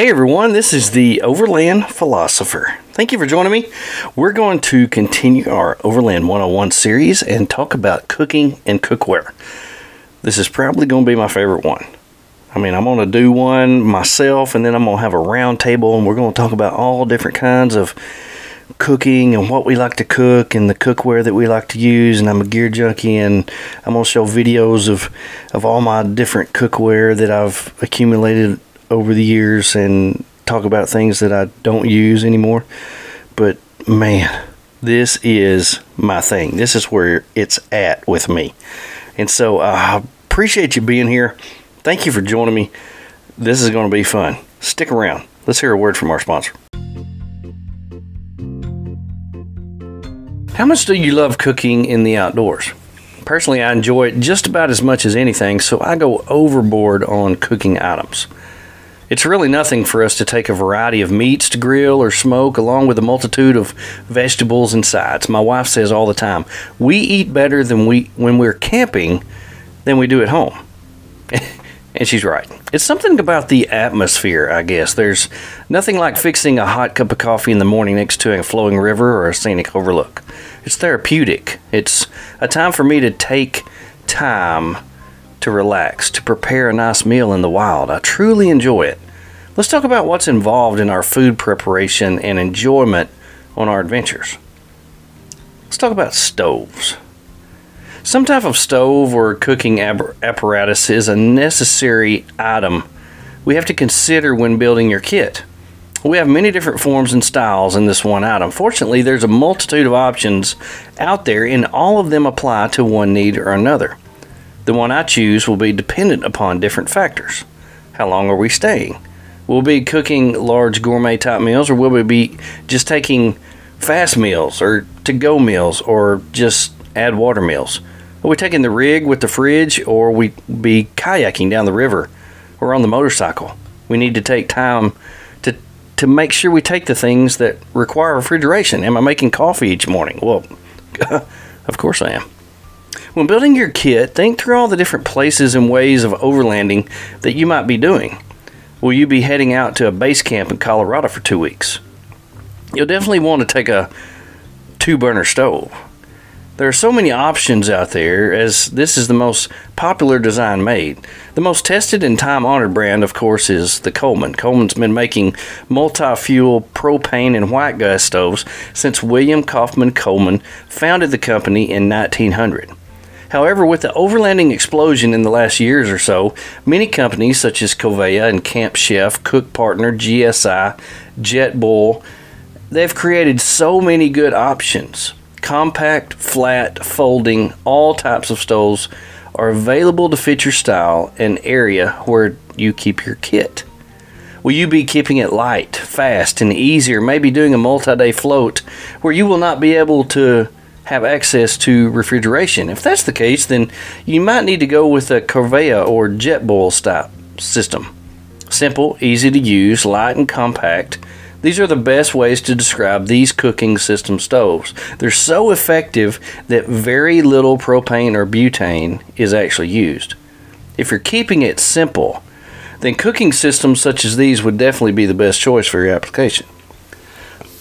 Hey everyone, this is the Overland Philosopher. Thank you for joining me. We're going to continue our Overland 101 series and talk about cooking and cookware. This is probably going to be my favorite one. I mean, I'm going to do one myself and then I'm going to have a round table and we're going to talk about all different kinds of cooking and what we like to cook and the cookware that we like to use and I'm a gear junkie and I'm going to show videos of of all my different cookware that I've accumulated over the years and talk about things that I don't use anymore. But man, this is my thing. This is where it's at with me. And so I uh, appreciate you being here. Thank you for joining me. This is going to be fun. Stick around. Let's hear a word from our sponsor. How much do you love cooking in the outdoors? Personally, I enjoy it just about as much as anything, so I go overboard on cooking items. It's really nothing for us to take a variety of meats to grill or smoke, along with a multitude of vegetables and sides. My wife says all the time, we eat better than we when we're camping than we do at home. and she's right. It's something about the atmosphere, I guess. There's nothing like fixing a hot cup of coffee in the morning next to a flowing river or a scenic overlook. It's therapeutic. It's a time for me to take time to relax, to prepare a nice meal in the wild. I truly enjoy it. Let's talk about what's involved in our food preparation and enjoyment on our adventures. Let's talk about stoves. Some type of stove or cooking apparatus is a necessary item we have to consider when building your kit. We have many different forms and styles in this one item. Fortunately, there's a multitude of options out there, and all of them apply to one need or another. The one I choose will be dependent upon different factors. How long are we staying? Will we be cooking large gourmet type meals or will we be just taking fast meals or to go meals or just add water meals? Are we taking the rig with the fridge or we be kayaking down the river or on the motorcycle? We need to take time to to make sure we take the things that require refrigeration. Am I making coffee each morning? Well, of course I am. When building your kit, think through all the different places and ways of overlanding that you might be doing. Will you be heading out to a base camp in Colorado for two weeks? You'll definitely want to take a two burner stove. There are so many options out there as this is the most popular design made. The most tested and time honored brand, of course, is the Coleman. Coleman's been making multi fuel propane and white gas stoves since William Kaufman Coleman founded the company in 1900. However, with the overlanding explosion in the last years or so, many companies such as Kovea and Camp Chef, Cook Partner, GSI, JetBoil, they've created so many good options. Compact, flat, folding, all types of stoves are available to fit your style and area where you keep your kit. Will you be keeping it light, fast, and easier, maybe doing a multi day float where you will not be able to have access to refrigeration. If that's the case, then you might need to go with a Kovea or JetBoil style system. Simple, easy to use, light and compact. These are the best ways to describe these cooking system stoves. They're so effective that very little propane or butane is actually used. If you're keeping it simple, then cooking systems such as these would definitely be the best choice for your application.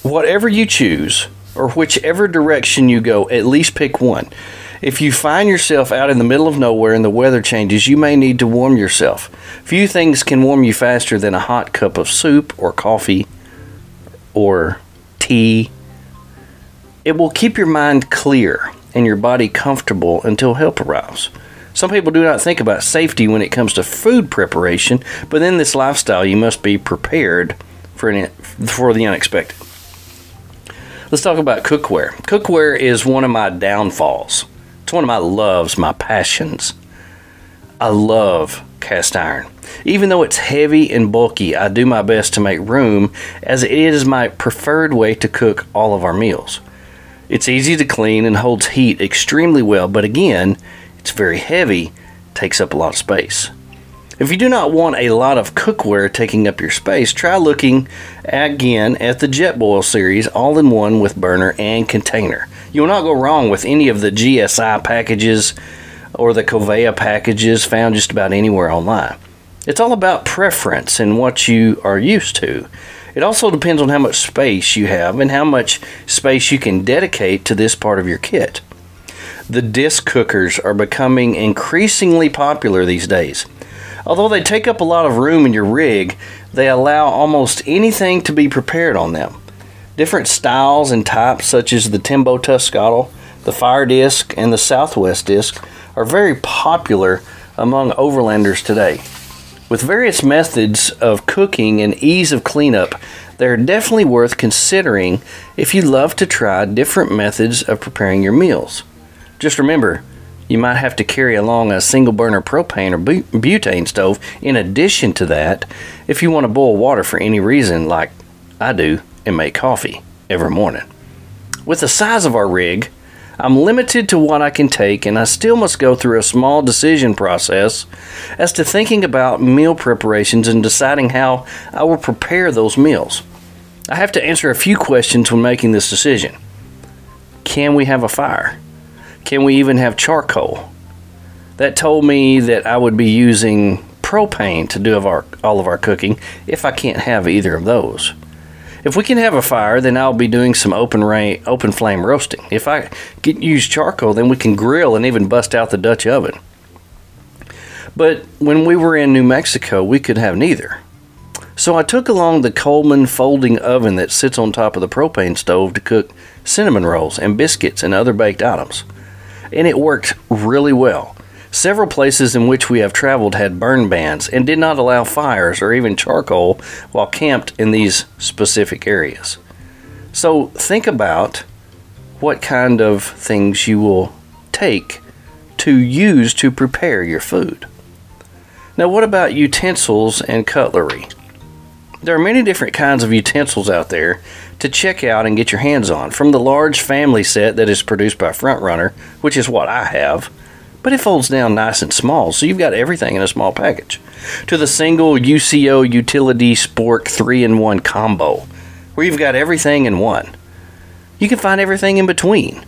Whatever you choose, or whichever direction you go, at least pick one. If you find yourself out in the middle of nowhere and the weather changes, you may need to warm yourself. Few things can warm you faster than a hot cup of soup or coffee or tea. It will keep your mind clear and your body comfortable until help arrives. Some people do not think about safety when it comes to food preparation, but in this lifestyle, you must be prepared for, an, for the unexpected. Let's talk about cookware. Cookware is one of my downfalls. It's one of my loves, my passions. I love cast iron. Even though it's heavy and bulky, I do my best to make room as it is my preferred way to cook all of our meals. It's easy to clean and holds heat extremely well, but again, it's very heavy, takes up a lot of space. If you do not want a lot of cookware taking up your space, try looking again at the JetBoil series all in one with burner and container. You will not go wrong with any of the GSI packages or the Kovea packages found just about anywhere online. It's all about preference and what you are used to. It also depends on how much space you have and how much space you can dedicate to this part of your kit. The disc cookers are becoming increasingly popular these days. Although they take up a lot of room in your rig, they allow almost anything to be prepared on them. Different styles and types, such as the Timbo Tuscatl, the Fire Disc, and the Southwest Disc, are very popular among overlanders today. With various methods of cooking and ease of cleanup, they're definitely worth considering if you love to try different methods of preparing your meals. Just remember, you might have to carry along a single burner propane or butane stove in addition to that if you want to boil water for any reason, like I do, and make coffee every morning. With the size of our rig, I'm limited to what I can take, and I still must go through a small decision process as to thinking about meal preparations and deciding how I will prepare those meals. I have to answer a few questions when making this decision. Can we have a fire? Can we even have charcoal? That told me that I would be using propane to do our, all of our cooking if I can't have either of those. If we can have a fire, then I'll be doing some open open flame roasting. If I can use charcoal, then we can grill and even bust out the Dutch oven. But when we were in New Mexico, we could have neither. So I took along the Coleman folding oven that sits on top of the propane stove to cook cinnamon rolls and biscuits and other baked items. And it worked really well. Several places in which we have traveled had burn bans and did not allow fires or even charcoal while camped in these specific areas. So think about what kind of things you will take to use to prepare your food. Now, what about utensils and cutlery? There are many different kinds of utensils out there to check out and get your hands on, from the large family set that is produced by Frontrunner, which is what I have, but it folds down nice and small, so you've got everything in a small package. To the single UCO Utility Spork 3 in 1 combo, where you've got everything in one. You can find everything in between.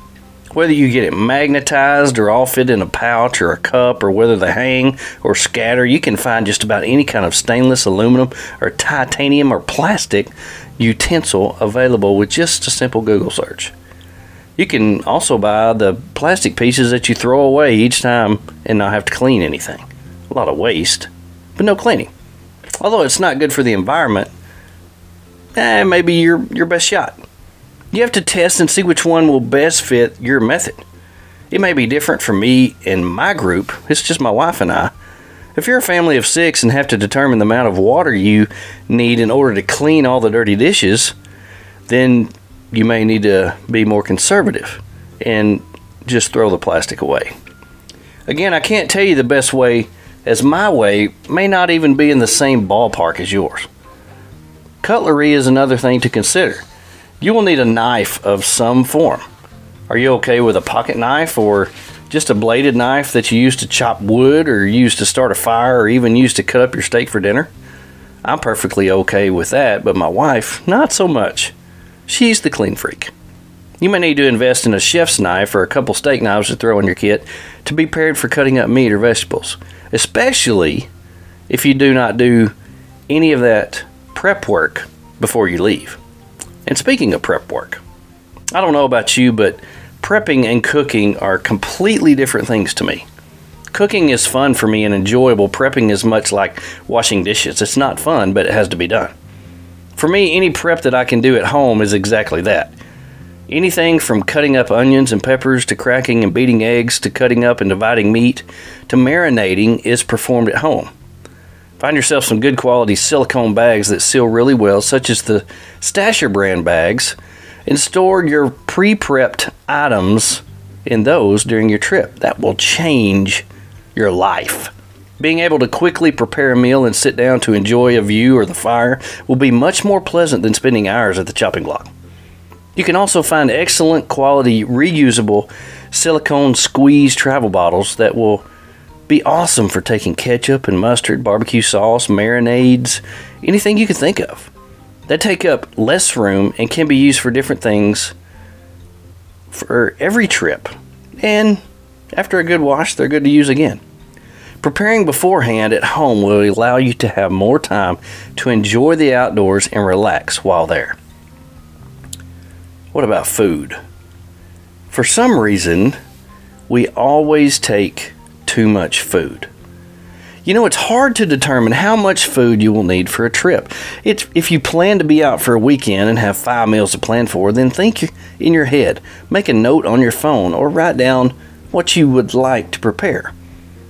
Whether you get it magnetized or all fit in a pouch or a cup, or whether they hang or scatter, you can find just about any kind of stainless, aluminum, or titanium or plastic utensil available with just a simple Google search. You can also buy the plastic pieces that you throw away each time and not have to clean anything. A lot of waste, but no cleaning. Although it's not good for the environment, eh, maybe your your best shot. You have to test and see which one will best fit your method. It may be different for me and my group. It's just my wife and I. If you're a family of six and have to determine the amount of water you need in order to clean all the dirty dishes, then you may need to be more conservative and just throw the plastic away. Again, I can't tell you the best way, as my way may not even be in the same ballpark as yours. Cutlery is another thing to consider. You will need a knife of some form. Are you okay with a pocket knife or just a bladed knife that you use to chop wood or use to start a fire or even use to cut up your steak for dinner? I'm perfectly okay with that, but my wife, not so much. She's the clean freak. You may need to invest in a chef's knife or a couple steak knives to throw in your kit to be prepared for cutting up meat or vegetables, especially if you do not do any of that prep work before you leave. And speaking of prep work, I don't know about you, but prepping and cooking are completely different things to me. Cooking is fun for me and enjoyable. Prepping is much like washing dishes. It's not fun, but it has to be done. For me, any prep that I can do at home is exactly that. Anything from cutting up onions and peppers to cracking and beating eggs to cutting up and dividing meat to marinating is performed at home. Find yourself some good quality silicone bags that seal really well, such as the Stasher brand bags, and store your pre prepped items in those during your trip. That will change your life. Being able to quickly prepare a meal and sit down to enjoy a view or the fire will be much more pleasant than spending hours at the chopping block. You can also find excellent quality reusable silicone squeeze travel bottles that will be awesome for taking ketchup and mustard, barbecue sauce, marinades, anything you can think of. They take up less room and can be used for different things for every trip. And after a good wash, they're good to use again. Preparing beforehand at home will allow you to have more time to enjoy the outdoors and relax while there. What about food? For some reason, we always take too much food. You know, it's hard to determine how much food you will need for a trip. It's, if you plan to be out for a weekend and have five meals to plan for, then think in your head, make a note on your phone, or write down what you would like to prepare.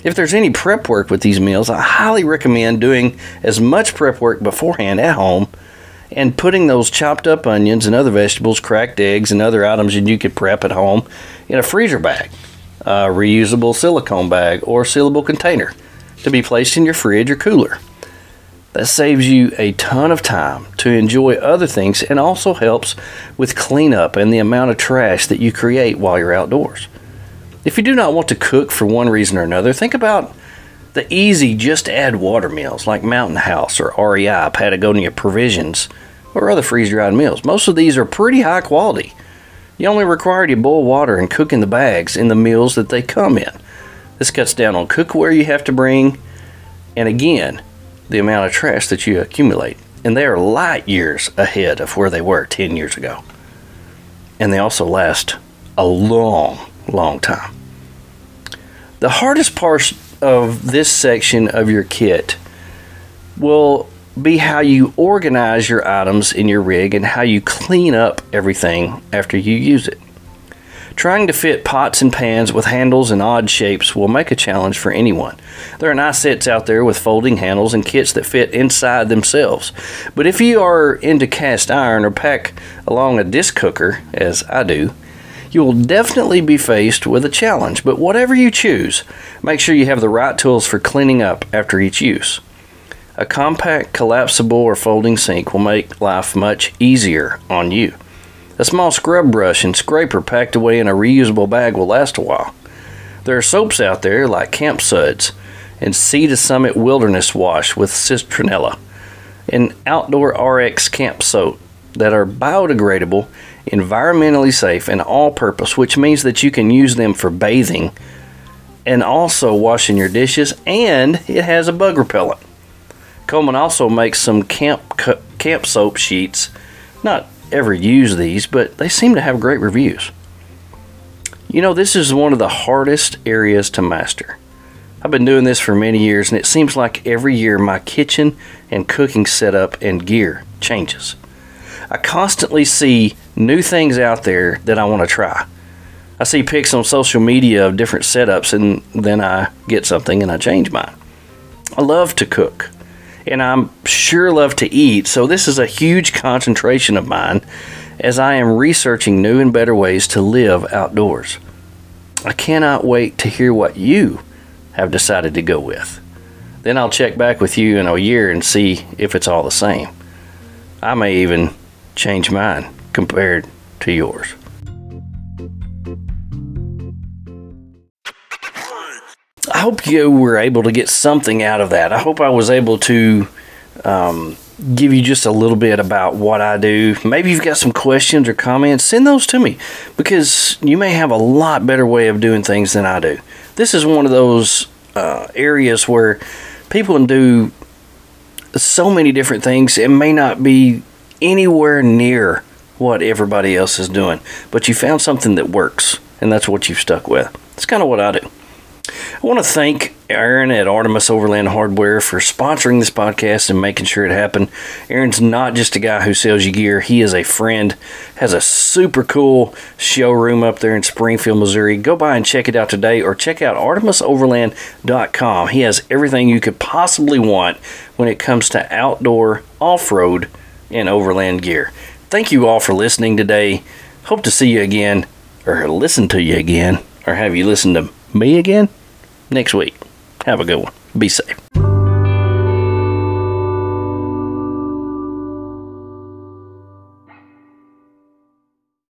If there's any prep work with these meals, I highly recommend doing as much prep work beforehand at home and putting those chopped up onions and other vegetables, cracked eggs, and other items that you could prep at home in a freezer bag, a reusable silicone bag, or sealable container to be placed in your fridge or cooler. That saves you a ton of time to enjoy other things and also helps with cleanup and the amount of trash that you create while you're outdoors. If you do not want to cook for one reason or another, think about the easy just add water meals like Mountain House or REI, Patagonia Provisions, or other freeze dried meals. Most of these are pretty high quality. You only require to boil water and cook in the bags in the meals that they come in. This cuts down on cookware you have to bring, and again, the amount of trash that you accumulate. And they are light years ahead of where they were 10 years ago. And they also last a long, long time. The hardest part of this section of your kit will be how you organize your items in your rig and how you clean up everything after you use it. Trying to fit pots and pans with handles and odd shapes will make a challenge for anyone. There are nice sets out there with folding handles and kits that fit inside themselves. But if you are into cast iron or pack along a disc cooker, as I do, you will definitely be faced with a challenge. But whatever you choose, make sure you have the right tools for cleaning up after each use. A compact, collapsible, or folding sink will make life much easier on you. A small scrub brush and scraper packed away in a reusable bag will last a while. There are soaps out there like Camp Suds and Sea to Summit Wilderness Wash with citronella and Outdoor RX Camp Soap that are biodegradable, environmentally safe, and all purpose, which means that you can use them for bathing and also washing your dishes, and it has a bug repellent. Coleman also makes some camp camp soap sheets, not ever use these, but they seem to have great reviews. You know, this is one of the hardest areas to master. I've been doing this for many years, and it seems like every year my kitchen and cooking setup and gear changes. I constantly see new things out there that I want to try. I see pics on social media of different setups, and then I get something and I change mine. I love to cook and I'm sure love to eat, so this is a huge concentration of mine as I am researching new and better ways to live outdoors. I cannot wait to hear what you have decided to go with. Then I'll check back with you in a year and see if it's all the same. I may even change mine compared to yours. Hope you were able to get something out of that. I hope I was able to um, give you just a little bit about what I do. Maybe you've got some questions or comments, send those to me because you may have a lot better way of doing things than I do. This is one of those uh, areas where people can do so many different things. It may not be anywhere near what everybody else is doing, but you found something that works, and that's what you've stuck with. It's kind of what I do. I want to thank Aaron at Artemis Overland Hardware for sponsoring this podcast and making sure it happened. Aaron's not just a guy who sells you gear, he is a friend, has a super cool showroom up there in Springfield, Missouri. Go by and check it out today or check out artemisoverland.com. He has everything you could possibly want when it comes to outdoor, off road, and overland gear. Thank you all for listening today. Hope to see you again, or listen to you again, or have you listened to me again next week. Have a good one. Be safe.